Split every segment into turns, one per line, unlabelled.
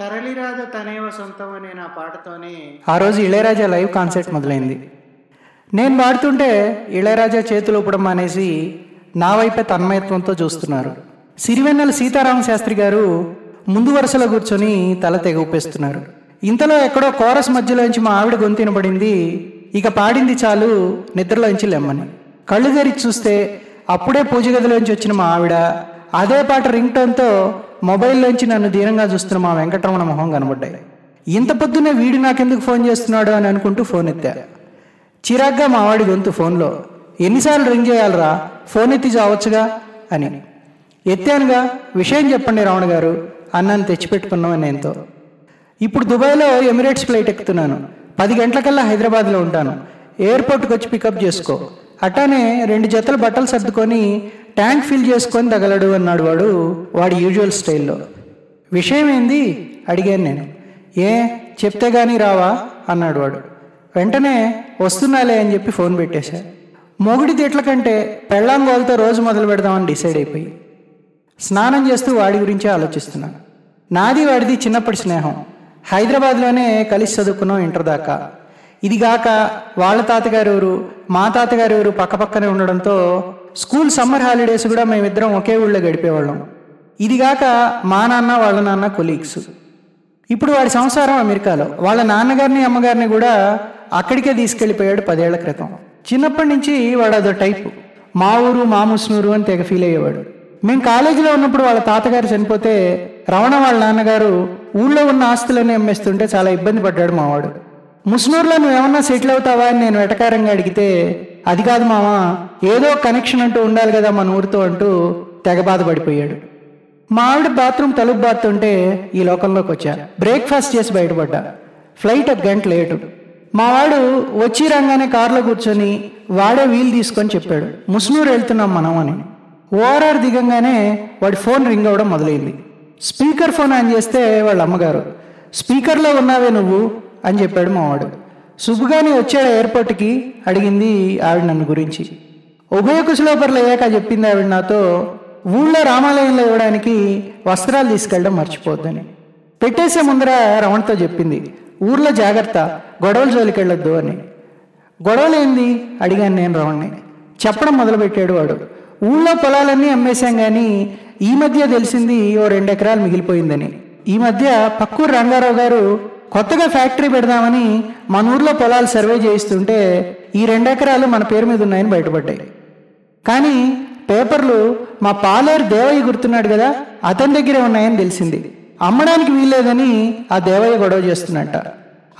తరలిరాద తనేవ సొంతం అనే నా పాటతోనే
ఆ రోజు ఇళయరాజా లైవ్ కాన్సర్ట్ మొదలైంది. నేను పాడుతుంటే ఇళయరాజా చేతులు ఊపడం అనేసి నా వైపే తన్మయత్వంతో చూస్తున్నారు. సిరివెన్నెల సీతారామ శాస్త్రి గారు ముందు వరుసలో కూర్చొని తల తెగ ఊపేస్తున్నారు. ఇంతలో ఎక్కడో కోరస్ మధ్యలోంచి మా ఆవిడ గొంతినబడింది ఇక పాడింది చాలు నిద్రలోంచి లెమ్మని. కళ్ళు తెరిచి చూస్తే అప్పుడే పూజ గదిలోంచి వచ్చిన మా ఆవిడ అదే పాట రింగ్ టోన్తో మొబైల్లోంచి నన్ను దీనంగా చూస్తున్న మా వెంకటరమణ మొహం కనబడ్డాయి. ఇంత పొద్దునే వీడు నాకెందుకు ఫోన్ చేస్తున్నాడు అని అనుకుంటూ ఫోన్ ఎత్తా. చిరాగ్గా మావాడి గొంతు ఫోన్లో ఎన్నిసార్లు రింగ్ చేయాలరా? ఫోన్ ఎత్తి చావచ్చుగా? అని. ఎత్తానుగా విషయం చెప్పండి రావణ గారు అన్నాను తెచ్చిపెట్టుకున్నామని నేనుతో ఇప్పుడు దుబాయ్లో ఎమిరేట్స్ ఫ్లైట్ ఎక్కుతున్నాను. పది గంటలకల్లా హైదరాబాద్లో ఉంటాను. ఎయిర్పోర్ట్కి వచ్చి పికప్ చేసుకో. అట్టానే రెండు జతల బట్టలు సర్దుకొని ట్యాంక్ ఫిల్ చేసుకొని తగలడు అన్నాడు వాడు వాడి యూజువల్ స్టైల్లో. విషయం ఏంది అడిగాను నేను. ఏ చెప్తే కానీ రావా? అన్నాడు వాడు. వెంటనే వస్తున్నాలే అని చెప్పి ఫోన్ పెట్టేశా. మొగుడి తిట్ల కంటే పెళ్ళాంగోలతో రోజు మొదలు పెడదామని డిసైడ్ అయిపోయి. స్నానం చేస్తూ వాడి గురించే ఆలోచిస్తున్నాను నాది వాడిది చిన్నప్పటి స్నేహం. హైదరాబాద్లోనే కలిసి చదువుకున్నాం ఇంటర్ దాకా. ఇది గాక వాళ్ళ తాతగారు ఎవరు మా తాతగారు ఎవరు పక్కపక్కనే ఉండడంతో స్కూల్ సమ్మర్ హాలిడేస్ కూడా మేమిద్దరం ఒకే ఊళ్ళో గడిపేవాళ్ళం. ఇదిగాక మా నాన్న వాళ్ళ నాన్న కొలీగ్స్. ఇప్పుడు వాడి సంసారం అమెరికాలో. వాళ్ళ నాన్నగారిని అమ్మగారిని కూడా అక్కడికే తీసుకెళ్ళిపోయాడు పదేళ్ళ క్రితం. చిన్నప్పటి నుంచి వాడు అదో టైపు. మా ఊరు మా ముస్నూరు అని తెగ ఫీల్ అయ్యేవాడు. మేము కాలేజీలో ఉన్నప్పుడు వాళ్ళ తాతగారు చనిపోతే రమణ వాళ్ళ నాన్నగారు ఊళ్ళో ఉన్న ఆస్తులన్నీ అమ్మేస్తుంటే చాలా ఇబ్బంది పడ్డాడు మావాడు. ముస్నూర్లో నువ్వు ఏమన్నా సెటిల్ అవుతావా అని నేను వెటకారంగా అడిగితే అది కాదు మామ ఏదో కనెక్షన్ అంటూ ఉండాలి కదా మన ఊరితో అంటూ తెగ బాధపడిపోయాడు. మా ఆవిడ బాత్రూమ్ తలుపు బాతుంటే ఈ లోకంలోకి వచ్చా. బ్రేక్ఫాస్ట్ చేసి బయటపడ్డా. ఫ్లైట్ ఒక గంట లేటు. మా వాడు వచ్చి రాగానే కారులో కూర్చొని వాడే వీల్ తీసుకొని చెప్పాడు ముస్నూరు వెళ్తున్నాం మనం అని. ఓఆర్ఆర్ దిగంగానే వాడి ఫోన్ రింగ్ అవ్వడం మొదలైంది. స్పీకర్ ఫోన్ ఆన్ చేస్తే వాళ్ళ అమ్మగారు స్పీకర్లో ఉన్నావే నువ్వు అని చెప్పాడు మావాడు శుభగాని వచ్చాడు ఎయిర్పోర్ట్కి అడిగింది ఆవిడ నన్ను గురించి. ఉభయ కుశలోపర్లు అయ్యాక చెప్పింది ఆవిడ నాతో ఊళ్ళో రామాలయంలో ఇవ్వడానికి వస్త్రాలు తీసుకెళ్ళడం మర్చిపోద్దని. పెట్టేసే ముందర రమణతో చెప్పింది ఊర్లో జాగ్రత్త గొడవలు జోలికెళ్ళొద్దు అని. గొడవలు ఏంది? అడిగాను నేను రమణ్ణి. చెప్పడం మొదలుపెట్టాడు వాడు. ఊళ్ళో పొలాలన్నీ అమ్మేశాం కానీ ఈ మధ్య తెలిసింది ఓ రెండు ఎకరాలు మిగిలిపోయిందని. ఈ మధ్య పక్కూరు రంగారావు గారు కొత్తగా ఫ్యాక్టరీ పెడదామని మన ఊర్లో పొలాలు సర్వే చేయిస్తుంటే ఈ రెండు ఎకరాలు మన పేరు మీద ఉన్నాయని బయటపడ్డాయి. కానీ పేపర్లు మా పాలేరు దేవయ్య గుర్తున్నాడు కదా అతని దగ్గరే ఉన్నాయని తెలిసింది. అమ్మడానికి వీల్లేదని ఆ దేవయ్య గొడవ చేస్తున్నట్ట.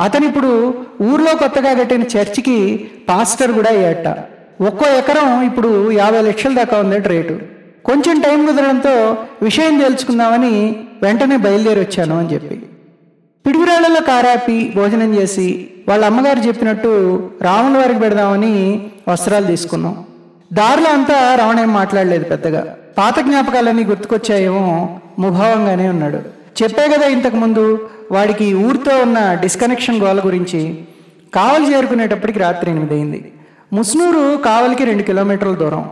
అతను ఇప్పుడు ఊర్లో కొత్తగా కట్టిన చర్చికి పాస్టర్ కూడా అయ్యాట. ఒక్కో ఎకరం ఇప్పుడు యాభై లక్షల దాకా ఉందట రేటు. కొంచెం టైం కుదరడంతో విషయం తెలుసుకుందామని వెంటనే బయలుదేరి వచ్చాను అని చెప్పి. పిడుగురాళ్ళలో కారాపి భోజనం చేసి వాళ్ళ అమ్మగారు చెప్పినట్టు రాముల వారికి పెడదామని వస్త్రాలు తీసుకున్నాం. దారిలో అంతా రావణ ఏం మాట్లాడలేదు పెద్దగా. పాత జ్ఞాపకాలన్నీ గుర్తుకొచ్చాయేమో ముభావంగానే ఉన్నాడు. చెప్పే కదా ఇంతకుముందు వాడికి ఊరితో ఉన్న డిస్కనెక్షన్ గోల గురించి. కావలి చేరుకునేటప్పటికి రాత్రి ఎనిమిది అయింది. ముస్నూరు కావలికి రెండు కిలోమీటర్ల దూరం.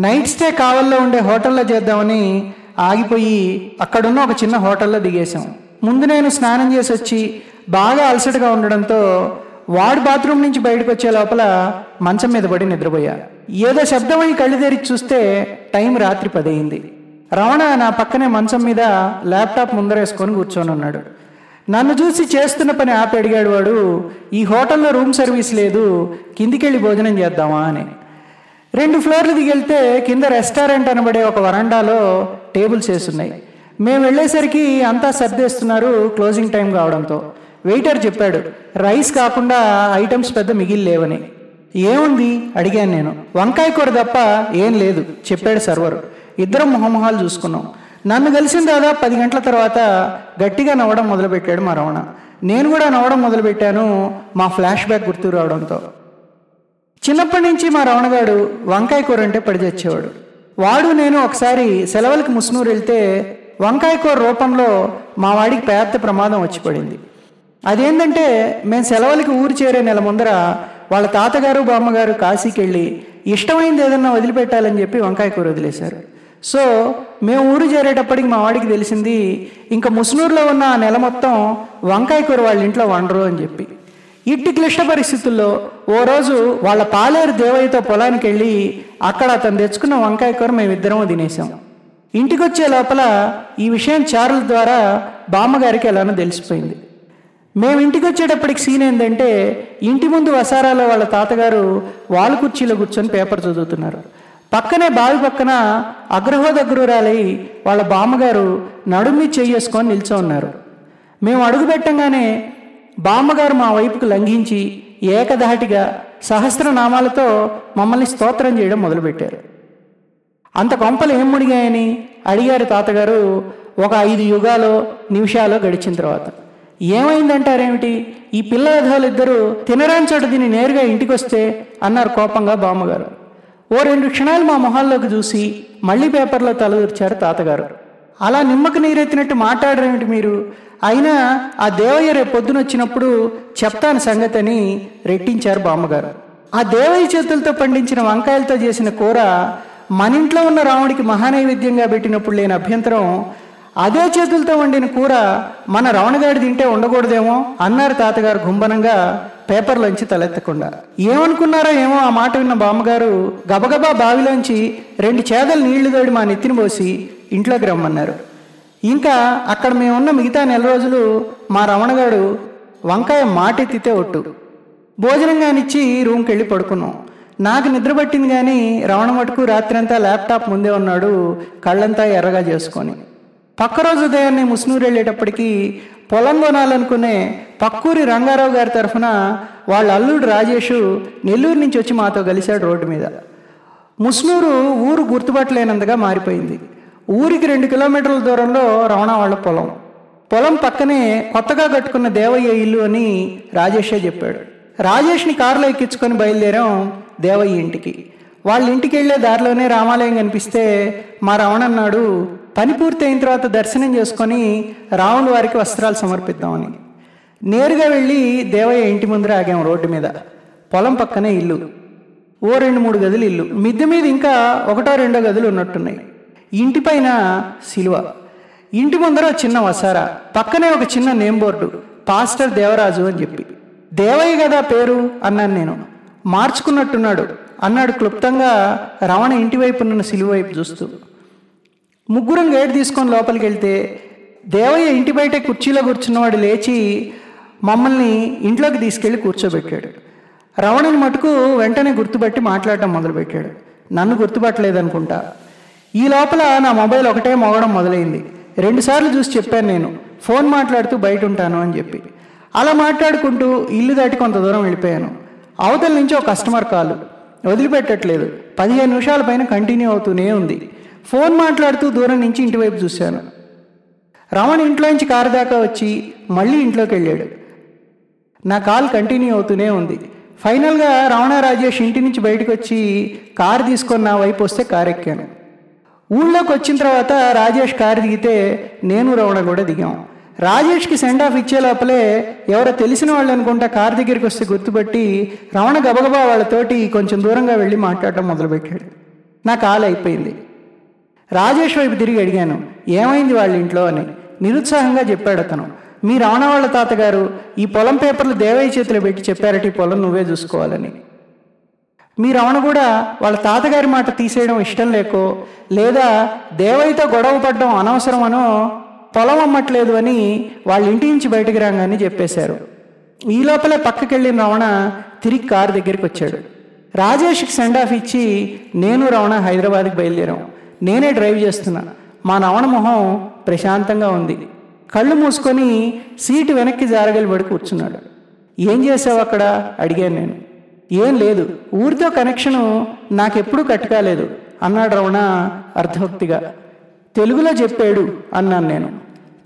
నైట్ స్టే కావల్లో ఉండే హోటల్లో చేద్దామని ఆగిపోయి అక్కడున్న ఒక చిన్న హోటల్లో దిగేశాం. ముందు నేను స్నానం చేసి వచ్చి బాగా అలసటగా ఉండడంతో వాడు బాత్రూమ్ నుంచి బయటకు వచ్చే లోపల మంచం మీద పడి నిద్రపోయా. ఏదో శబ్దమై కళ్ళు తెరిచి చూస్తే టైం రాత్రి పదయింది రమణ నా పక్కనే మంచం మీద ల్యాప్టాప్ ముందరేసుకొని కూర్చొని ఉన్నాడు. నన్ను చూసి చేస్తున్న పని ఆపి అడిగాడు వాడు ఈ హోటల్లో రూమ్ సర్వీస్ లేదు కిందికెళ్ళి భోజనం చేద్దామా? అని. రెండు ఫ్లోర్లు దిగెళ్తే కింద రెస్టారెంట్ అనబడే ఒక వరండాలో టేబుల్స్ వేసున్నాయి మేము వెళ్ళేసరికి అంతా సర్దేస్తున్నారు క్లోజింగ్ టైం కావడంతో. వెయిటర్ చెప్పాడు రైస్ కాకుండా ఐటమ్స్ పెద్ద మిగిలి లేవని ఏముంది? అడిగాను నేను. వంకాయ కూర తప్ప ఏం లేదు చెప్పాడు సర్వర్. ఇద్దరం మొహమొహాలు చూసుకున్నాం. నన్ను కలిసిన దాదాపు పది గంటల తర్వాత గట్టిగా నవ్వడం మొదలుపెట్టాడు మా రమణ. నేను కూడా నవ్వడం మొదలుపెట్టాను మా ఫ్లాష్ బ్యాక్ గుర్తు రావడంతో. చిన్నప్పటి నుంచి మా రమణగాడు వంకాయ కూర అంటే పడిచెచ్చేవాడు వాడు నేను ఒకసారి సెలవులకు ముస్నూరు వెళ్తే వంకాయ కూర రూపంలో మా వాడికి పెద్ద ప్రమాదం వచ్చి పడింది అదేంటంటే మేము సెలవులకి ఊరు చేరే నెల ముందర వాళ్ళ తాతగారు బామ్మగారు కాశీకి వెళ్ళి ఇష్టమైంది ఏదన్నా వదిలిపెట్టాలని చెప్పి వంకాయ కూర వదిలేశారు. సో మేము ఊరు చేరేటప్పటికి మా వాడికి తెలిసింది ఇంకా ముసునూరులో ఉన్న ఆ నెల మొత్తం వంకాయ కూర వాళ్ళ ఇంట్లో వండరు అని చెప్పి. ఇట్టి క్లిష్ట పరిస్థితుల్లో ఓ రోజు వాళ్ళ పాలేరు దేవయ్యతో పొలానికి వెళ్ళి అక్కడ అతను తెచ్చుకున్న వంకాయ కూర మేమిద్దరం తినేసాం ఇంటికి వచ్చే లోపల ఈ విషయం చారుల ద్వారా బామ్మగారికి ఎలానో తెలిసిపోయింది. మేము ఇంటికి వచ్చేటప్పటికి సీన్ ఏంటంటే ఇంటి ముందు వసారాలో వాళ్ళ తాతగారు వాళ్ళ కుర్చీలో కూర్చొని పేపర్ చదువుతున్నారు. పక్కనే బావి పక్కన అగ్రహోదగ్రురాలై వాళ్ళ బామ్మగారు నడుమి చేసుకొని నిల్చో ఉన్నారు. మేము అడుగు పెట్టంగానే బామ్మగారు మా వైపుకు లంఘించి ఏకధాటిగా సహస్రనామాలతో మమ్మల్ని స్తోత్రం చేయడం మొదలుపెట్టారు. అంత కొంపలు ఏం మునిగాయని? అడిగారు తాతగారు. ఒక ఐదు యుగాలో నిమిషాలు గడిచిన తర్వాత. ఏమైందంటారేమిటి? ఈ పిల్ల ఇద్దరు తినరాని చోట దీన్ని నేరుగా ఇంటికి వస్తే అన్నారు కోపంగా బామ్మగారు. ఓ రెండు క్షణాలు మా మొహాల్లోకి చూసి మళ్ళీ పేపర్లో తలదూర్చారు తాతగారు. అలా నిమ్మకు నీరెత్తినట్టు మాట్లాడరేమిటి మీరు? అయినా ఆ దేవయ్య రేపు పొద్దున వచ్చినప్పుడు చెప్తాను సంగతి అని రెట్టించారు బామ్మగారు. ఆ దేవయ్య చేతులతో పండించిన వంకాయలతో చేసిన కూర మన ఇంట్లో ఉన్న రాముడికి మహానైవేద్యంగా పెట్టినప్పుడు లేని అభ్యంతరం అదే చేతులతో వండిన కూర మన రావణగాడి తింటే ఉండకూడదేమో అన్నారు తాతగారు గుంబనంగా పేపర్లోంచి తలెత్తకుండా. ఏమనుకున్నారో ఏమో ఆ మాట విన్న బామ్మగారు గబగబా బావిలోంచి రెండు చేదలు నీళ్ళు తోడి మా నెత్తిని పోసి ఇంట్లోకి రమ్మన్నారు. ఇంకా అక్కడ మేమున్న మిగతా నెల రోజులు మా రమణగాడు వంకాయ మాటెత్తితే ఒట్టు. భోజనం కానిచ్చి రూమ్కి వెళ్ళి పడుకున్నాం. నాకు నిద్ర పట్టింది కానీ రవణ మటుకు రాత్రంతా ల్యాప్టాప్ ముందే ఉన్నాడు కళ్ళంతా ఎర్రగా చేసుకొని. పక్క రోజు ఉదయాన్నే ముస్నూరు వెళ్ళేటప్పటికి పొలం కొనాలనుకునే పక్కూరి రంగారావు గారి తరఫున వాళ్ళ అల్లుడు రాజేషు నెల్లూరు నుంచి వచ్చి మాతో కలిశాడు రోడ్డు మీద. ముస్నూరు ఊరు గుర్తుపట్టలేనంతగా మారిపోయింది. ఊరికి రెండు కిలోమీటర్ల దూరంలో రవణ వాళ్ళ పొలం. పొలం పక్కనే కొత్తగా కట్టుకున్న దేవయ్య ఇల్లు అని రాజేషే చెప్పాడు. రాజేష్ని కారులో ఎక్కించుకొని బయలుదేరాం దేవయ్య ఇంటికి. వాళ్ళ ఇంటికి వెళ్ళే దారిలోనే రామాలయం కనిపిస్తే మా రమణ అన్నాడు పని పూర్తయిన తర్వాత దర్శనం చేసుకొని రాముల వారికి వస్త్రాలు సమర్పిద్దామని. నేరుగా వెళ్ళి దేవయ్య ఇంటి ముందర ఆగాం రోడ్డు మీద. పొలం పక్కనే ఇల్లు. ఓ రెండు మూడు గదులు ఇల్లు. మిద్దె మీద ఇంకా ఒకటో రెండో గదులు ఉన్నట్టున్నాయి. ఇంటి పైన సిలువ. ఇంటి ముందర చిన్న వసారా. పక్కనే ఒక చిన్న నేమ్ బోర్డు. పాస్టర్ దేవరాజు అని చెప్పి. దేవయ్య కదా పేరు? అన్నాను నేను. మార్చుకున్నట్టున్నాడు. అన్నాడు క్లుప్తంగా రమణ ఇంటి వైపు ఉన్న సిలువ వైపు చూస్తూ. ముగ్గురం గేట్ తీసుకొని లోపలికి వెళ్తే దేవయ్య ఇంటి బయట కుర్చీలో కూర్చున్నవాడు లేచి మమ్మల్ని ఇంట్లోకి తీసుకెళ్ళి కూర్చోబెట్టాడు. రవణుని మటుకు వెంటనే గుర్తుపట్టి మాట్లాడటం మొదలుపెట్టాడు. నన్ను గుర్తుపట్టలేదనుకుంటా. ఈ లోపల నా మొబైల్ ఒకటే మోగడం మొదలైంది. రెండుసార్లు చూసి చెప్పాను నేను. ఫోన్ మాట్లాడుతూ బయట ఉంటాను అని చెప్పి. అలా మాట్లాడుకుంటూ ఇల్లు దాటి కొంత దూరం వెళ్ళిపోయాను. అవతల నుంచి ఒక కస్టమర్ కాల్. వదిలిపెట్టట్లేదు. పదిహేను నిమిషాల పైన కంటిన్యూ అవుతూనే ఉంది. ఫోన్ మాట్లాడుతూ దూరం నుంచి ఇంటి వైపు చూశాను. రమణ ఇంట్లోంచి కారు దాకా వచ్చి మళ్ళీ ఇంట్లోకి వెళ్ళాడు. నా కాల్ కంటిన్యూ అవుతూనే ఉంది. ఫైనల్గా రమణ రాజేష్ ఇంటి నుంచి బయటకు వచ్చి కారు తీసుకొని నా వైపు వస్తే కారు ఎక్కాను ఊళ్ళోకి వచ్చిన తర్వాత రాజేష్ కారు దిగితే నేను రమణ కూడా దిగాం. రాజేష్కి సెండ్ ఆఫ్ ఇచ్చే లోపలే ఎవరో తెలిసిన వాళ్ళు అనుకుంటా కార్ దగ్గరికి వస్తే గుర్తుపట్టి రమణ గబగబా వాళ్ళతోటి కొంచెం దూరంగా వెళ్ళి మాట్లాడటం మొదలుపెట్టాడు. నా కాలు అయిపోయింది. రాజేష్ వైపు తిరిగి అడిగాను ఏమైంది వాళ్ళ ఇంట్లో? అని. నిరుత్సాహంగా చెప్పాడు అతను. మీ రమణ వాళ్ళ తాతగారు ఈ పొలం పేపర్లు దేవయ్య చేతిలో పెట్టి చెప్పారట ఈ పొలం నువ్వే చూసుకోవాలని. మీ రమణ కూడా వాళ్ళ తాతగారి మాట తీసేయడం ఇష్టం లేకో లేదా దేవయ్యతో గొడవ పడడం అనవసరమనో పొలం అమ్మట్లేదు అని వాళ్ళ ఇంటి నుంచి బయటకు రాగానే చెప్పేశారు. ఈ లోపలే పక్కకెళ్ళిన రమణ తిరిగి కారు దగ్గరికి వచ్చాడు. రాజేష్కి సెండ్ ఆఫ్ ఇచ్చి నేను రమణ హైదరాబాద్కి బయలుదేరాం. నేనే డ్రైవ్ చేస్తున్నా. మా నవణ మొహం ప్రశాంతంగా ఉంది. కళ్ళు మూసుకొని సీటు వెనక్కి జారగలి పడి కూర్చున్నాడు. ఏం చేసావు అక్కడ? అడిగాను నేను. ఏం లేదు. ఊరితో కనెక్షను నాకెప్పుడు కట్టుకాలేదు అన్నాడు రమణ అర్ధోక్తిగా తెలుగులో చెప్పాడు అన్నాను నేను.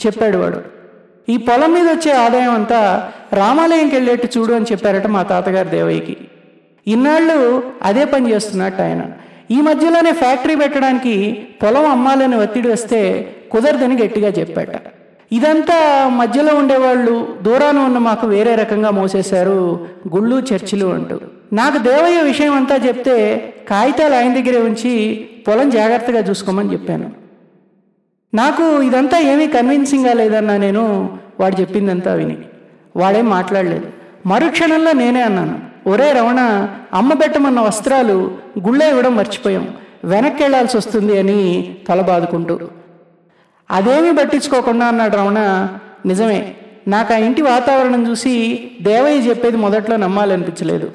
చెప్పాడు వాడు. ఈ పొలం మీద వచ్చే ఆదాయం అంతా రామాలయంకి వెళ్ళేట్టు చూడు అని చెప్పారట మా తాతగారు దేవయ్యకి. ఇన్నాళ్ళు అదే పని చేస్తున్నట్టు ఆయన. ఈ మధ్యలోనే ఫ్యాక్టరీ పెట్టడానికి పొలం అమ్మాలని ఒత్తిడి వస్తే కుదరదని గట్టిగా చెప్పాట. ఇదంతా మధ్యలో ఉండేవాళ్ళు దూరాన ఉన్న మాకు వేరే రకంగా మోసేశారు గుళ్ళు చర్చిలు అంటూ. నాకు దేవయ్య విషయం అంతా చెప్తే కాగితాలు ఆయన దగ్గరే ఉంచి పొలం జాగ్రత్తగా చూసుకోమని చెప్పాను. నాకు ఇదంతా ఏమీ కన్విన్సింగ్గా లేదన్నా నేను వాడు చెప్పిందంతా విని. వాడేం మాట్లాడలేదు. మరుక్షణంలో నేనే అన్నాను. ఒరే రమణ అమ్మ పెట్టమన్న వస్త్రాలు గుళ్ళ ఇవ్వడం మర్చిపోయాం. వెనక్కి వెళ్ళాల్సి వస్తుంది అని తల బాదుకుంటూ. అదేమీ పట్టించుకోకుండా అన్నాడు రమణ నిజమే. నాకు ఆ ఇంటి వాతావరణం చూసి దేవయ్య చెప్పేది మొదట్లో నమ్మాలనిపించలేదు.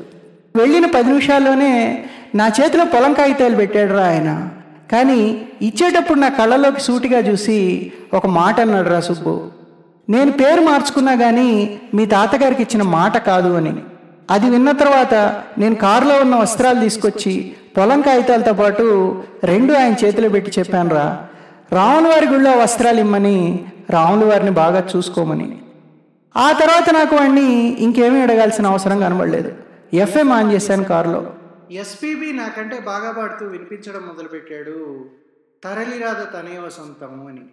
వెళ్ళిన పది నిమిషాల్లోనే నా చేతిలో పొలం కాగితాలు పెట్టాడురా ఆయన. కానీ ఇచ్చేటప్పుడు నా కళ్ళలోకి సూటిగా చూసి ఒక మాట అన్నాడు రా సుబ్బు. నేను పేరు మార్చుకున్నా కానీ మీ తాతగారికి ఇచ్చిన మాట కాదు అని. అది విన్న తర్వాత నేను కారులో ఉన్న వస్త్రాలు తీసుకొచ్చి పొలం కాగితాలతో పాటు రెండు ఆయన చేతిలో పెట్టి చెప్పాను రా. రాముల వారి గుళ్ళో వస్త్రాలు ఇమ్మని రాముల వారిని బాగా చూసుకోమని. ఆ తర్వాత నాకు వాడిని ఇంకేమీ అడగాల్సిన అవసరం కనబడలేదు. ఎఫ్ఎం ఆన్ చేశాను కారులో.
ఎస్పీబీ నాకంటే బాగా పాడుతూ వినిపించడం మొదలుపెట్టాడు. తరలిరాద తనే వసంతము అని.